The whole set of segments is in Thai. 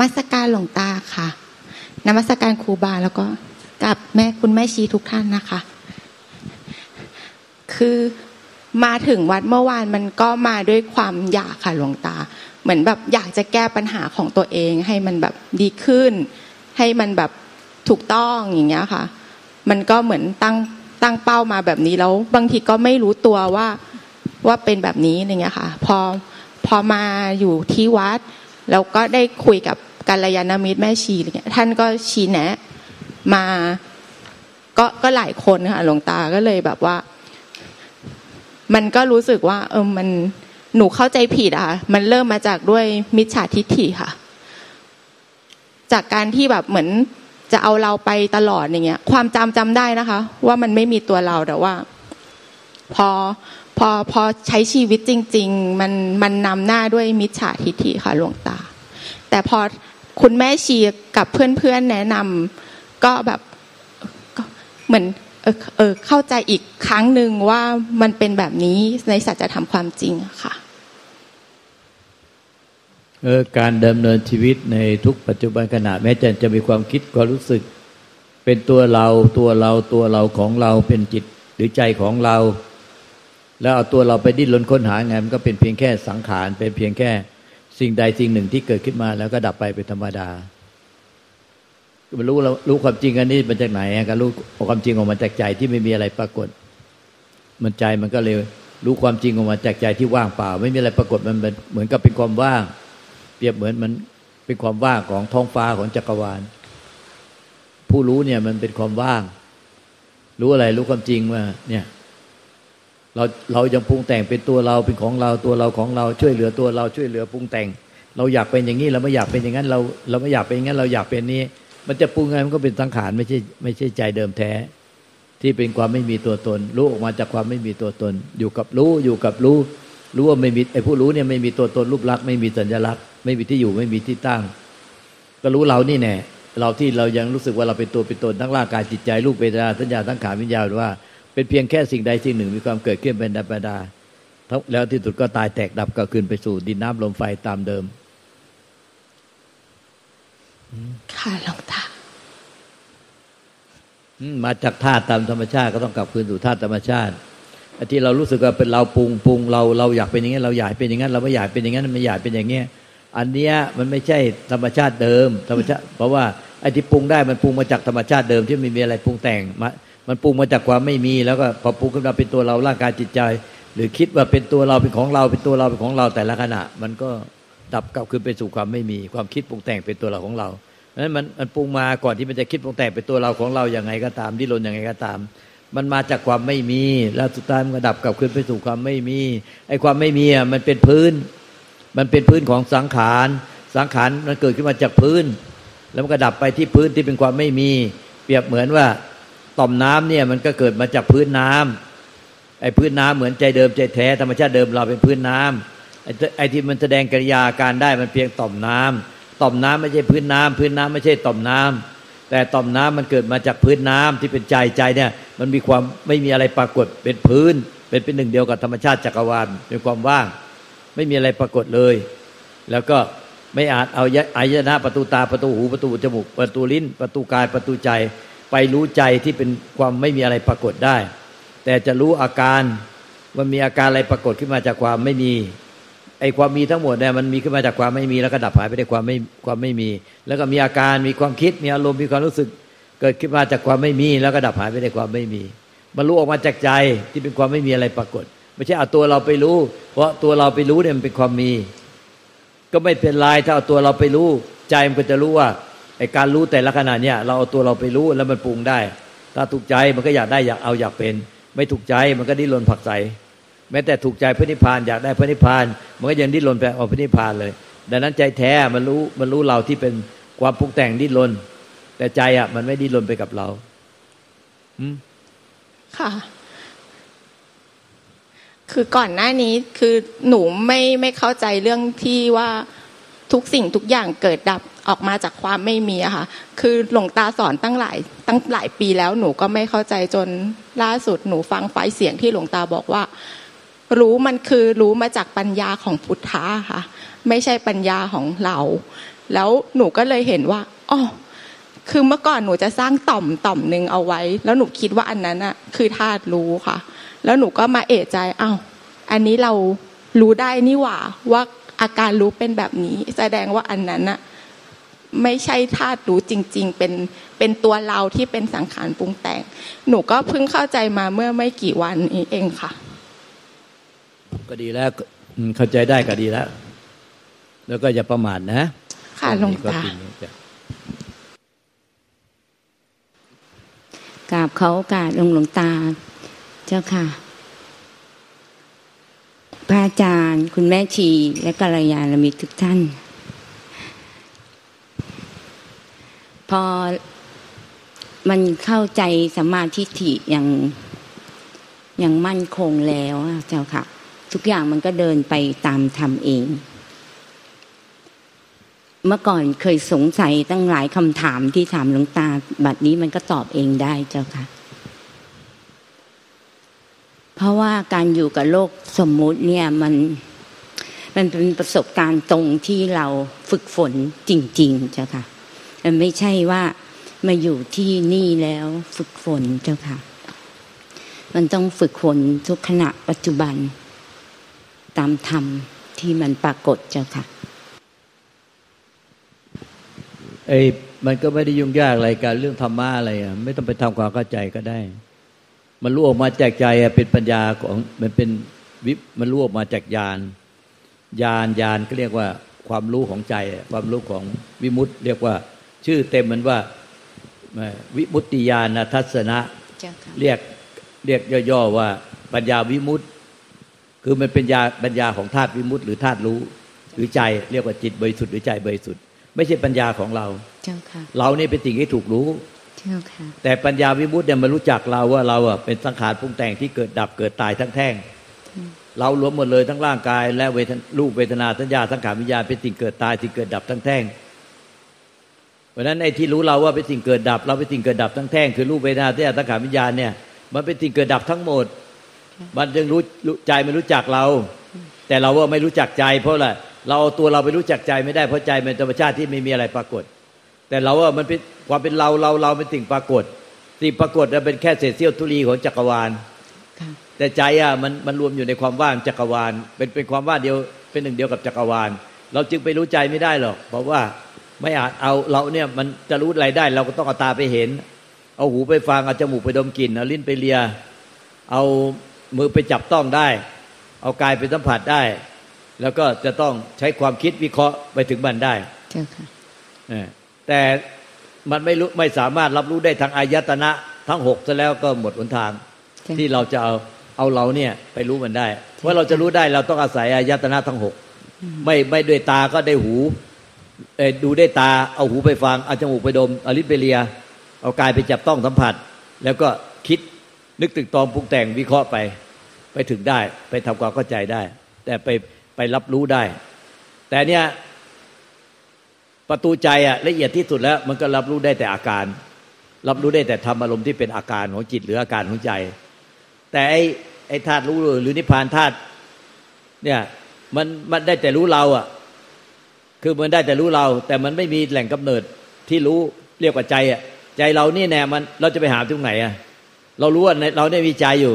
มัสการหลวงตาค่ะนมัสการครูบาแล้วก็กับแม่คุณแม่ชีทุกท่านนะคะ คือมาถึงวัดเมื่อวานมันก็มาด้วยความอยากค่ะหลวงตา เหมือนแบบอยากจะแก้ปัญหาของตัวเอง ให้มันแบบดีขึ้น ให้มันแบบถูกต้องอย่างเงี้ยค่ะ มันก็เหมือนตั้งตั้งเป้ามาแบบนี้แล้ว บางทีก็ไม่รู้ตัวว่าว่าเป็นแบบนี้อะไรเงี้ยค่ะ พอพอมาอยู่ที่วัด แล้วก็ได้คุยกับ กัลยาณมิตรแม่ชีอะไรเงี้ยท่านก็ชี้แนะ มาก็ก็หลายคนค่ะหลวงตาก็เลยแบบว่า มันก็รู้สึกว่า เออมันหนูเข้าใจผิดอะมันเริ่มมาจากด้วยมิจฉาทิฏฐิค่ะ จากการที่แบบเหมือนจะเอาเราไปตลอดอย่างเงี้ย ความจำจำได้นะคะ ว่ามันไม่มีตัวเราแต่ว่า พอพอพอใช้ชีวิตจริง ๆ มันมันนำหน้าด้วยมิจฉาทิฏฐิค่ะหลวงตา แต่พอ คุณแม่ชีกับเพื่อนๆแนะนำก็แบบเหมือนเออเออเข้าใจอีกครั้งหนึ่งว่ามันเป็นแบบนี้ในสัจธรรมความจริงค่ะเออการดำเนินชีวิตในทุกปัจจุบันขณะแม้จะจะมีความคิดความรู้สึก เป็นตัวเราตัวเราตัวเราของเราเป็นจิตหรือใจของเรา แล้วเอาตัวเราไปดิ้นรนค้นหาไงมันก็เป็นเพียงแค่สังขารเป็นเพียงแค่ สิ่งใดสิ่งหนึ่งที่เกิดขึ้นมาแล้วก็ดับไปเป็นธรรมดามันรู้เรารู้ความจริงอันนี้มาจากไหนก็รู้ความจริงออกมาจากใจที่ไม่มีอะไรปรากฏ มันใจมันก็เลยรู้ความจริงออกมาจากใจที่ว่างเปล่า ไม่มีอะไรปรากฏมันเหมือนกับเป็นความว่าง เปรียบเหมือนมันเป็นความว่างของท้องฟ้าของจักรวาล ผู้รู้เนี่ยมันเป็นความว่าง รู้อะไรรู้ความจริงว่าเนี่ย เราเรายังปรุงแต่งเป็นตัวเราเป็นของเราตัวเราของเราช่วยเหลือตัวเราช่วยเหลือปรุงแต่ง เราอยากเป็นอย่างนี้เราไม่อยากเป็นอย่างนั้นเราเราไม่อยากเป็นอย่างนั้นเราอยากเป็นนี้ มันจะปรุงไงมันก็เป็นสังขารไม่ใช่ไม่ใช่ใจเดิมแท้ ที่เป็นความไม่มีตัวตน รู้ออกมาจากความไม่มีตัวตน อยู่กับรู้อยู่กับรู้ รู้ว่าไม่มีไอ้ผู้รู้เนี่ยไม่มีตัวตนรูปลักษณ์ไม่มีสัญลักษณ์ไม่มีที่อยู่ไม่มีที่ตั้ง ก็รู้เรานี่แน่เราที่เรายังรู้สึกว่าเราเป็นตัวเป็นตนทั้งร่างกายจิตใจรูปเวทนาสัญญาทั้งขาวิญญาณว่า เป็นเพียงแค่สิ่งใดสิ่งหนึ่งมีความเกิดขึ้นเป็นธรรมดาแล้วที่สุดก็ตายแตกดับก็คืนไปสู่ดินน้ำลมไฟตามเดิม ค่ะหลวงตามาจากธาตุตามธรรมชาติก็ต้องกลับคืนสู่ธาตุธรรมชาติที่เรารู้สึกว่าเป็นเราปรุงปรุงเราเราอยากเป็นอย่างนี้เราอยากเป็นอย่างนั้นเราไม่อยากเป็นอย่างนั้นไม่อยากเป็นอย่างเงี้ยอันเนี้ยมันไม่ใช่ธรรมชาติเดิม ธรรมชาติ เพราะว่าไอ้ที่ปรุงได้มันปรุงมาจากธรรมชาติเดิมที่ไม่มีอะไรปรุงแต่งมา มันปรุงมาจากความไม่มีแล้วก็พอปรุงขึ้นมาเป็นตัวเราร่างกายจิตใจ หรือคิดว่าเป็นตัวเราเป็นของเราเป็นตัวเราเป็นของเราแต่ละขณะ มันก็ดับกลับคืนไปสู่ความไม่มี ความคิดปรุงแต่งเป็นตัวเราของเรานั้นมันมันปรุงมาก่อนที่มันจะคิดปรุงแต่งเป็นตัวเราของเราอย่างไงก็ตามดิ้นรนอย่างไงก็ตาม มันมาจากความไม่มี แล้วสุดท้ายมันก็ดับกลับคืนไปสู่ความไม่มีไอ้ความไม่มีอะมันเป็นพื้น มันเป็นพื้นของสังขารสังขารมันเกิดขึ้นมาจากพื้น แล้วมันก็ดับไปที่พื้นที่เป็นความไม่มี เปรียบเหมือนว่า ต่อมน้ำเนี่ยมันก็เกิดมาจากพื้นน้ำไอ้พื้นน้ำเหมือนใจเดิมใจแท้ธรรมชาติเดิมเราเป็นพื้นน้ำไอ้ไอ้ที่มันแสดงกิริยาการได้มันเพียงต่อมน้ำต่อมน้ำไม่ใช่พื้นน้ำพื้นน้ำไม่ใช่ต่อมน้ำแต่ต่อมน้ำมันเกิดมาจากพื้นน้ำที่เป็นใจใจเนี่ยมันมีความไม่มีอะไรปรากฏเป็นพื้น เป็นเป็นหนึ่งเดียวกับธรรมชาติจักรวาลเป็นความว่าง ไม่มีอะไรปรากฏเลย แล้วก็ไม่อาจเอาอายนะประตูตาประตูหูประตูจมูกประตูลิ้น ประตูกายประตูใจ ไปรู้ใจที่เป็นความไม่มีอะไรปรากฏได้ แต่จะรู้อาการว่ามีอาการอะไรปรากฏขึ้นมาจากความไม่มีไอ้ความมีทั้งหมดเนี่ยมันมีขึ้นมาจากความไม่มีแล้วก็ดับหายไปด้ความไม่ความไม่มี แล้วก็มีอาการมีความคิดมีอารมณ์มีความรู้สึก เกิดขึ้นมาจากความไม่มี แล้วก็ดับหายไปด้ความไม่มีมันรู้ออกมาจากใจที่เป็นความไม่มีอะไรปรากฏ ไม่ใช่เอาตัวเราไปรู้ เพราะตัวเราไปรู้เนี่ยมันเป็นความมี ก็ไม่เป็นไรถ้าเอาตัวเราไปรู้ ใจมันก็จะรู้ว่า ไอ้การรู้แต่ละขณะเนี่ยเราเอาตัวเราไปรู้แล้วมันปรุงได้ ถ้าถูกใจมันก็อยากได้อยากเอาอยากเป็น ไม่ถูกใจมันก็ดิ้นรนผักใสแม้แต่ถูกใจพระนิพพานอยากได้พระนิพพาน มันก็ยังดิ้นรนไปเอาพระนิพพานเลย ดังนั้นใจแท้มันรู้มันรู้เราที่เป็นความปรุงแต่งดิ้นรนแต่ใจอะ มันไม่ดิ้นรนไปกับเราค่ะคือก่อนหน้านี้คือหนูไม่ไม่เข้าใจเรื่องที่ว่าทุกสิ่งทุกอย่างเกิดดับ ออกมาจากความไม่มีอะค่ะ คือหลวงตาสอนตั้งหลายตั้งหลายปีแล้วหนูก็ไม่เข้าใจจนล่าสุดหนูฟังไฟเสียงที่หลวงตาบอกว่า รู้มันคือรู้มาจากปัญญาของพุทธะค่ะ ไม่ใช่ปัญญาของเรา แล้วหนูก็เลยเห็นว่าอ๋อคือเมื่อก่อนหนูจะสร้างต่อมต่อมหนึ่งเอาไว้ แล้วหนูคิดว่าอันนั้นอะคือธาตุรู้ค่ะ แล้วหนูก็มาเอะใจอ้าวอันนี้เรารู้ได้นี่หว่าว่าอาการรู้เป็นแบบนี้ แสดงว่าอันนั้นอะ ไม่ใช่ธาตุรู้จริง ๆ เป็นเป็นตัวเราที่เป็นสังขารปรุงแต่ง หนูก็เพิ่งเข้าใจมาเมื่อไม่กี่วันนี้เองค่ะ ก็ดีแล้วอืมเข้าใจได้ก็ดีแล้ว แล้วก็อย่าประมาทนะ ค่ะหลวงตากราบเขากราบหลวงหลวงตา เจ้าค่ะพระอาจารย์ คุณแม่ชีและกัลยาณมิตรทุกท่าน พอมันเข้าใจสมมาทิฏฐิอย่างอย่างมั่นคงแล้วเจ้าค่ะ ทุกอย่างมันก็เดินไปตามธรรมเอง เมื่อก่อนเคยสงสัยตั้งหลายคำถามที่ถามหลวงตา บัดนี้มันก็ตอบเองได้เจ้าค่ะ เพราะว่าการอยู่กับโลกสมมุติเนี่ยมันมันเป็นประสบการณ์ตรงที่เราฝึกฝนจริง ๆ เจ้าค่ะ มันไม่ใช่ว่ามาอยู่ที่นี่แล้วฝึกฝนเจ้าค่ะ มันต้องฝึกฝนทุกขณะปัจจุบัน ตามธรรมที่มันปรากฏเจ้าค่ะไอ้มันก็ไม่ได้ยุ่งยากอะไรการเรื่องธรรมะอะไรอะไม่ต้องไปทำความเข้าใจก็ได้ มันรู้ออกมาจากใจอะเป็นปัญญาของมันเป็นวิมันรู้ออกมาจากญาณญาณญาณก็เรียกว่าความรู้ของใจ ความรู้ของวิมุตติเรียกว่า ชื่อเต็มมันว่าวิมุตติญาณทัศนะเจ้าค่ะเรียกเรียกย่อๆว่าปัญญาวิมุตติ คือมันเป็นญาปัญญาของธาตุวิมุตติ หรือธาตุรู้ หรือใจเรียกว่าจิตบริสุทธิ์หรือใจบริสุทธิ์ไม่ใช่ปัญญาของเราเจ้าค่ะเราเนี่ยเป็นสิ่งที่ถูกรู้เจ้าค่ะแต่ปัญญาวิมุตติเนี่ยมันรู้จักเราว่าเราอะเป็นสังขารปรุงแต่งที่เกิดดับเกิดตายทั้งแท่ง เรารวมหมดเลยทั้งร่างกาย และเวทนรูปเวทนาสัญญาสังขารวิญญาณเป็นสิ่งเกิดตายสิ่งเกิดดับทั้งแท่ง เพราะฉะนั้นไอ้ที่รู้เราว่าเป็นสิ่งเกิดดับ เราเป็นสิ่งเกิดดับทั้งแท่งคือรูปเวทนาสัญญาสังขารวิญญาณเนี่ยมันเป็นสิ่งเกิดดับทั้งหมด มันจึงรู้รู้ใจไม่รู้จักเรา แต่เราว่าไม่รู้จักใจ เพราะอะไรเราเอาตัวเราไปรู้จักใจไม่ได้เพราะใจเป็นธรรมชาติที่ไม่มีอะไรปรากฏ แต่เราว่ามันเป็นความเป็นเราเราเราเป็นสิ่งปรากฏสิ่งปรากฏนั้นเป็นแค่เศษเสี้ยวธุลีของจักรวาลค่ะแต่ใจอะมันมันรวมอยู่ในความว่างจักรวาล เป็นเป็นความว่างเดียวเป็นหนึ่งเดียวกับจักรวาล เราจึงไปรู้ใจไม่ได้หรอก เพราะว่า ไม่อาจเอาเราเนี่ยมันจะรู้อะไรได้ เราก็ต้องเอาตาไปเห็น เอาหูไปฟังเอาจมูกไปดมกลิ่นเอาลิ้นไปเลีย เอามือไปจับต้องได้ เอากายไปสัมผัสได้ แล้วก็จะต้องใช้ความคิดวิเคราะห์ไปถึงมันได้เจ้าค่ะเออแต่มันไม่รู้ไม่สามารถรับรู้ได้ทางอายตนะทั้งหกซะแล้วก็หมดหนทางจ้ะที่เราจะเอาเอาเราเนี่ยไปรู้มันได้เพราะเราจะรู้ได้เราต้องอาศัยอายตนะทั้งหกไม่ไม่ด้วยตาก็ได้หูเอ่อ ดูได้ตาเอาหูไปฟังเอาจมูกไปดมเอาลิ้นไปเลีย เอากายไปจับต้องสัมผัส แล้วก็คิดนึกตึกตองปรุงแต่งวิเคราะห์ไป ไปถึงได้ ไปทำความเข้าใจได้ แต่ไปไปรับรู้ได้ แต่เนี่ยประตูใจอะละเอียดที่สุดแล้ว มันก็รับรู้ได้แต่อาการ รับรู้ได้แต่ธรรมอารมณ์ที่เป็นอาการของจิตหรืออาการของใจ แต่ไอ้ไอ้ธาตุรู้หรือนิพพานธาตุเนี่ยมันมันได้แต่รู้เราอะ คือมันได้แต่รู้เรา แต่มันไม่มีแหล่งกำเนิดที่รู้เรียกว่าใจอะใจเรานี่แน่มันเราจะไปหาตรงไหนอะเรารู้ว่าในเราได้มีใจอยู่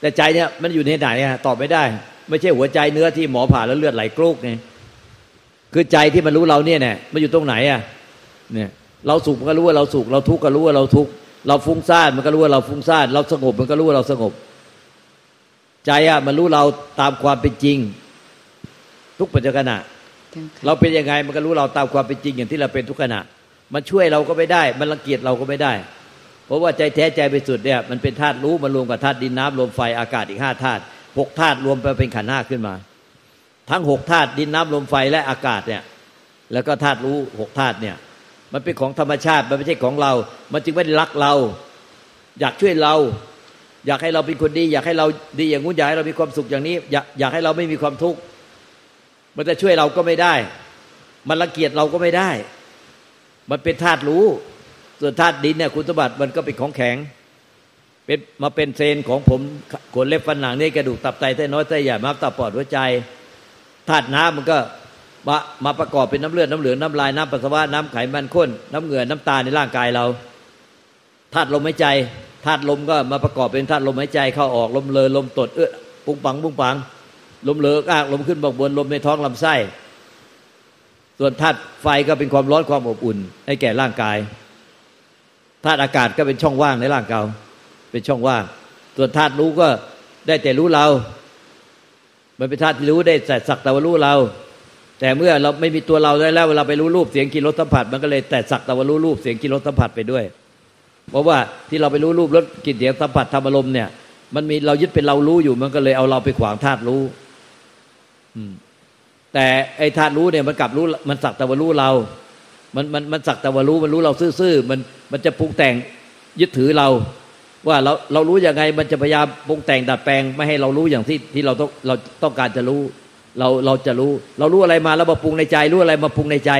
แต่ใจเนี่ยมันอยู่ในไหนอะตอบไม่ได้ ไม่ใช่หัวใจเนื้อที่หมอผ่าแล้วเลือดไหลกรุกไงคือใจที่มันรู้เราเนี่ยเนี่ยมันอยู่ตรงไหนอะเนี่ยเราสุขมันก็รู้ว่าเราสุขเราทุกข์ก็รู้ว่าเราทุกข์เราฟุ้งซ่านมันก็รู้ว่าเราฟุ้งซ่านเราสงบมันก็รู้ว่าเราสงบ ใจอะมันรู้เราตามความเป็นจริง ทุกปัจจุบัน เราเป็นยังไงมันก็รู้เราตามความเป็นจริงอย่างที่เราเป็นทุกขณะ มันช่วยเราก็ไม่ได้ มันรังเกียจเราก็ไม่ได้ เพราะว่าใจแท้ใจไปสุดเนี่ยมันเป็นธาตุรู้มันรวมกับธาตุดินน้ำลมไฟอากาศอีกห้าธาตุหกธาตุรวมไปเป็นขันธ์ห้าขึ้นมา ทั้งหกธาตุดินน้ำลมไฟและอากาศเนี่ยแล้วก็ธาตุรู้หกธาตุเนี่ยมันเป็นของธรรมชาติมันไม่ใช่ของเรา มันจึงไม่ได้รักเรา อยากช่วยเรา อยากให้เราเป็นคนดี อยากให้เราดีอย่างงู้นอยากให้เรามีความสุขอย่างนี้ อยากอยากให้เราไม่มีความทุกข์ มันจะช่วยเราก็ไม่ได้ มันรังเกียจเราก็ไม่ได้ มันเป็นธาตุรู้ ส่วนธาตุดินเนี่ยคุณสมบัติมันก็เป็นของแข็ง เป็นมาเป็นเซนของผมขนเล็บฟันหนังนี่กระดูกตับไตไส้น้อยไส้ใหญ่ม้ามตับปอดหัวใจธาตุน้ำมันก็มามาประกอบเป็นน้ำเลือดน้ำเหลืองน้ำลายน้ำปัสสาวะน้ำไขมันข้น น้ำเหงื่อน้ำตาในร่างกายเราธาตุลมหายใจธาตุลมก็มาประกอบเป็นธาตุลมหายใจเข้าออกลมเลอลมตดเอื้อปุงปังปุงปัง ลมเลอกากลมขึ้นบกบนลมในท้องลำไส้ ส่วนธาตุไฟก็เป็นความร้อนความอบอุ่น ให้แก่ร่างกายธาตุอากาศก็เป็นช่องว่างในร่างกายเป็นช่องว่าง ส่วนธาตุรู้ก็ได้แต่รู้เรา มันเป็นธาตุที่รู้ได้แต่สักแต่ว่ารู้เรา แต่เมื่อเราไม่มีตัวเราได้แล้วเวลาไปรู้รูปเสียงกินรสสัมผัส มันก็เลยแต่สักแต่ว่ารู้รูปเสียงกินรสสัมผัสไปด้วย เพราะว่าที่เราไปรู้รูปรสกลิ่นเสียงสัมผัสธรรมลมเนี่ย มันมีเรายึดเป็นเรารู้อยู่ มันก็เลยเอาเราไปขวางธาตุรู้ แต่ไอ้ธาตุรู้เนี่ยมันกลับรู้มันสักแต่ว่ารู้เรา มันมันมันสักแต่ว่ารู้มันรู้เราซื่อๆมันมันจะปรุงแต่งยึดถือเรา ว่าเราเรารู้ยังไงมันจะพยายามปรุงแต่งดัดแปลง ไม่ให้เรารู้อย่างที่ที่เราต้องเราต้องการจะรู้ เราเราจะรู้ เรารู้อะไรมาแล้วมาปรุงในใจ รู้อะไรมาปรุงในใจ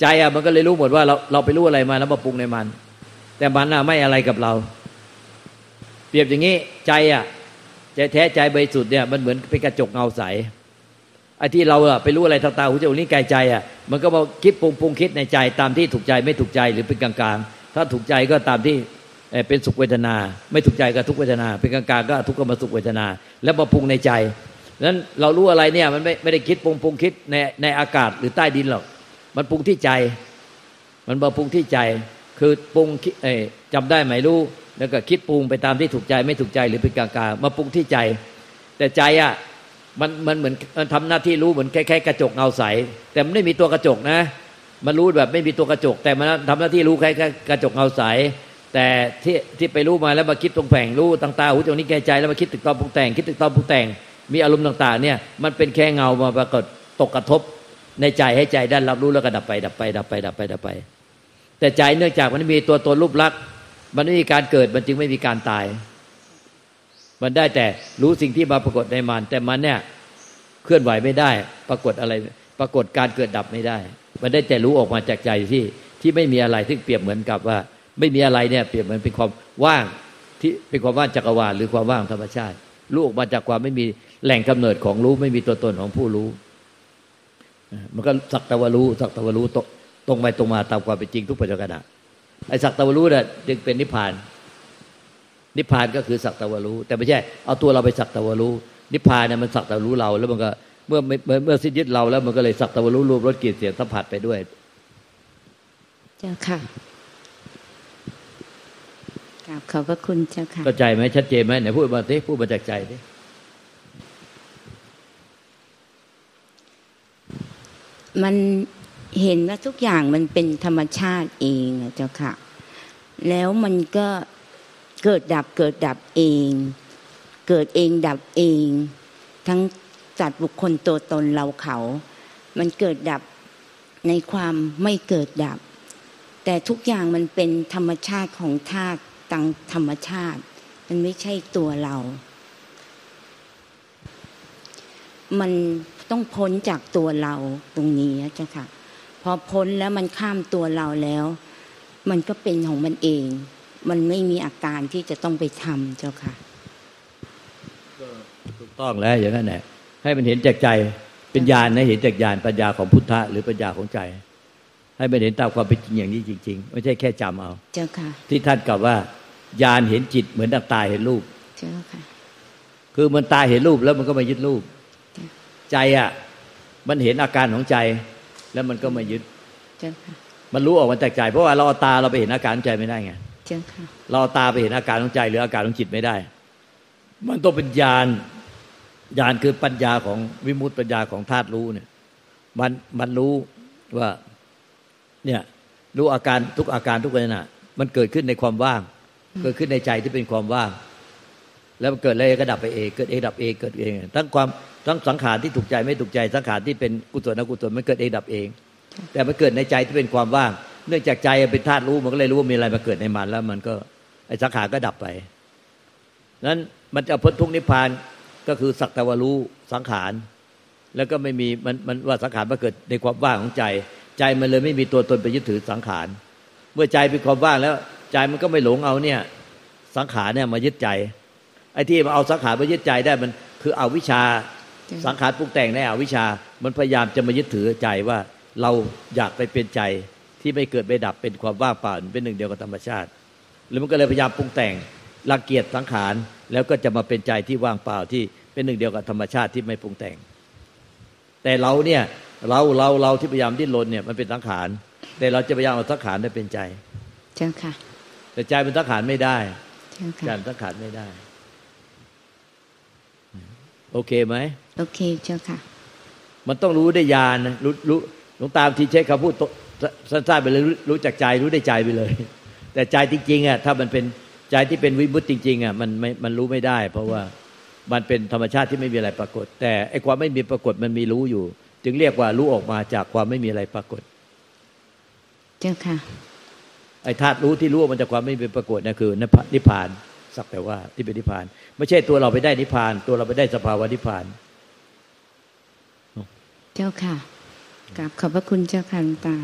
ใจอะมันก็เลยรู้หมดว่าเราเราไปรู้อะไรมาแล้วมาปรุงในมัน แต่มันอะไม่อะไรกับเรา เปรียบอย่างนี้ใจอะใจแท้ใจบริสุทธิ์เนี่ยมันเหมือนเป็นกระจกเงาใส ไอ้ที่เราอะไปรู้อะไรทางตาหูจมูกนิ้กายใจอะมันก็มาคิดปรุงปรุงคิดในใจตามที่ถูกใจไม่ถูกใจหรือเป็นกลางๆ ถ้าถูกใจก็ตามที่เป็นสุขเวทนา ไม่ถูกใจก็ทุกเวทนา เป็นกลางๆก็ทุกขมาสุขเวทนา แล้วมาปรุงในใจนั้นเรารู้อะไรเนี่ยมันไม่ไม่ได้คิดปรุงปรุงคิดในในอากาศหรือใต้ดินหรอกมันปรุงที่ใจ มันมาปรุงที่ใจ คือปรุงจำได้ไหมรู้แล้วก็คิดปรุงไปตามที่ถูกใจไม่ถูกใจหรือเป็นกลางๆมาปรุงที่ใจ แต่ใจอะ มันมันเหมือนมันทำหน้าที่รู้เหมือนแค่แค่กระจกเงาใส แต่มันไม่มีตัวกระจกนะ มันรู้แบบไม่มีตัวกระจก แต่มันทำหน้าที่รู้แค่แค่กระจกเงาใส แต่ที่ที่ไปรู้มาแล้วมาคิดตรงแผงรู้ต่างๆหูตรงนี้แก่ใจแล้วมาคิดตึกตอนปรุงแต่ง คิดตึกตอนปรุงแต่ง มีอารมณ์ต่าง ๆ เนี่ยมันเป็นแค่เงามาปรากฏตกกระทบในใจให้ใจได้รับรู้แล้วก็ดับไป ดับไป ดับไป ดับไปดับไป แต่ใจเนื่องจากมันมีตัวตนรูปลักษณ์มันไม่มีการเกิดมันจึงไม่มีการตาย มันได้แต่รู้สิ่งที่มาปรากฏในมัน แต่มันเนี่ยเคลื่อนไหวไม่ได้ ปรากฏอะไร ปรากฏการเกิดดับไม่ได้ มันได้แต่รู้ออกมาจากใจที่ที่ไม่มีอะไรที่เปรียบเหมือนกับว่า ไม่มีอะไรเนี่ยเปรียบเหมือนเป็นความว่างที่เป็นความว่างจักรวาลหรือความว่างธรรมชาติรู้ออกมาจากความไม่มีแหล่งกำเนิดของรู้ไม่มีตัวตนของผู้รู้ มันก็สักตะวรู้สักตะวรู้ตรงไปตรงมาตามความเป็นจริงทุกปัจจุบันไอ้สักตะวรู้เนี่ยจึงเป็นนิพพาน นิพพานก็คือสักตะวรู้ แต่ไม่ใช่เอาตัวเราไปสักตะวรู้ นิพพานเนี่ยมันสักแต่รู้เรา แล้วมันก็เมื่อเมื่อเมื่อสิ้นยึดเราแล้วมันก็เลยสักแต่รู้รูปรสกลิ่นเสียงสัมผัสไปด้วย เจ้าค่ะกราบขอบพระคุณเจ้าค่ะเข้าใจไหมชัดเจนไหมไหนพูดมาสิพูดมาจากใจสิมันเห็นว่าทุกอย่างมันเป็นธรรมชาติเองเจ้าค่ะ แล้วมันก็ เกิดดับเกิดดับเอง เกิดเองดับเอง ทั้งจัดบุคคลตัวตนเราเขา มันเกิดดับในความไม่เกิดดับ แต่ทุกอย่างมันเป็นธรรมชาติของธาตุตังธรรมชาติ มันไม่ใช่ตัวเรา มันต้องพ้นจากตัวเราตรงนี้เจ้าค่ะ พอพ้นแล้วมันข้ามตัวเราแล้ว มันก็เป็นของมันเอง มันไม่มีอาการที่จะต้องไปทำเจ้าค่ะถูกต้องแล้วอย่างนั้นแหละให้มันเห็นจากใจเป็นญาณนะเห็นจากญาณปัญญาของพุทธะหรือปัญญาของใจ ให้มันเห็นตามความเป็นจริงอย่างนี้จริง ๆ ไม่ใช่แค่จำเอา เจ้าค่ะ ที่ท่านกล่าวว่าญาณเห็นจิตเหมือนดังตาเห็นรูป เจ้าค่ะ คือมันตาเห็นรูปแล้วมันก็มายึดรูป ใจอะ มันเห็นอาการของใจ แล้วมันก็มายึด เจ้าค่ะมันรู้ออกมาจากใจ เพราะว่าเราเอาตาเราไปเห็นอาการของใจไม่ได้ไง เจ้าค่ะเราตาไปเห็นอาการของใจหรืออาการของจิตไม่ได้ มันต้องเป็นญาณญาณคือปัญญาของวิมุตติปัญญาของธาตุรู้เนี่ย มันมันรู้ว่า เนี่ย รู้อาการทุกอาการทุกเวทนามันเกิดขึ้นในความว่าง เกิดขึ้นในใจที่เป็นความว่าง แล้วมันเกิดอะไรก็ดับไปเองเกิดเองดับเองเกิดเอง ทั้งความทั้งสังขารที่ถูกใจไม่ถูกใจสังขารที่เป็นกุศลอกุศลมันเกิดเองดับเอง แต่มันเกิดในใจที่เป็นความว่าง เนื่องจากใจเป็นธาตุรู้มันก็เลยรู้ว่ามีอะไรมาเกิดในมันแล้ว มันก็ไอ้สังขารก็ดับไปนั้นมันจะพ้นทุกนิพพานก็คือสักตะวรู้สังขาร แล้วก็ไม่มีมันมันว่าสังขารมาเกิดในความว่างของใจ ใจมันเลยไม่มีตัวตนไปยึดถือสังขาร เมื่อใจเป็นความว่างแล้ว ใจมันก็ไม่หลงเอาเนี่ยสังขารเนี่ยมายึดใจไอ้ที่มาเอาสังขารมายึดใจได้มันคือเอาวิชาสังขารปรุงแต่งในอวิชชามันพยายามจะมายึดถือใจว่าเราอยากไปเป็นใจ ที่ไม่เกิดไม่ดับเป็นความว่างเปล่าเป็นหนึ่งเดียวกับธรรมชาติ หรือมันก็เลยพยายามปรุงแต่งรังเกียจสังขารแล้วก็จะมาเป็นใจที่ว่างเปล่าที่เป็นหนึ่งเดียวกับธรรมชาติที่ไม่ปรุงแต่ง แต่เราเนี่ยเราเราเราที่พยายามดิ้นรนเนี่ยมันเป็นสังขาร แต่เราจะพยายามเอาสังขารได้เป็นใจ เจ้าค่ะ แต่ใจเป็นสังขารไม่ได้เจ้าใจค่ะเป็นสังขารไม่ได้ โอเคไหมโอเคเจ้าค่ะ มันต้องรู้ได้ญาณนะรู้รู้หลวงตามที่ใช้คำพูด สั้นๆไปเลยรู้รู้จักใจรู้ได้ใจไปเลย แต่ใจจริงๆอะถ้ามันเป็นใจที่เป็นวิมุตติจริงๆอะมันไม่มันรู้ไม่ได้ เพราะว่ามันเป็นธรรมชาติที่ไม่มีอะไรปรากฏ แต่ไอ้ความไม่มีปรากฏมันมีรู้อยู่ จึงเรียกว่ารู้ออกมาจากความไม่มีอะไรปรากฏ เจ้าค่ะไอ้ธาตุรู้ที่รู้ว่ามันจากความไม่มีปรากฏนั่นคือนิพพานสักแต่ว่าที่เป็นนิพพาน ไม่ใช่ตัวเราไปได้นิพพาน ตัวเราไปได้สภาวะนิพพาน เจ้าค่ะ กราบขอบพระคุณเจ้าค่ะหลวงตา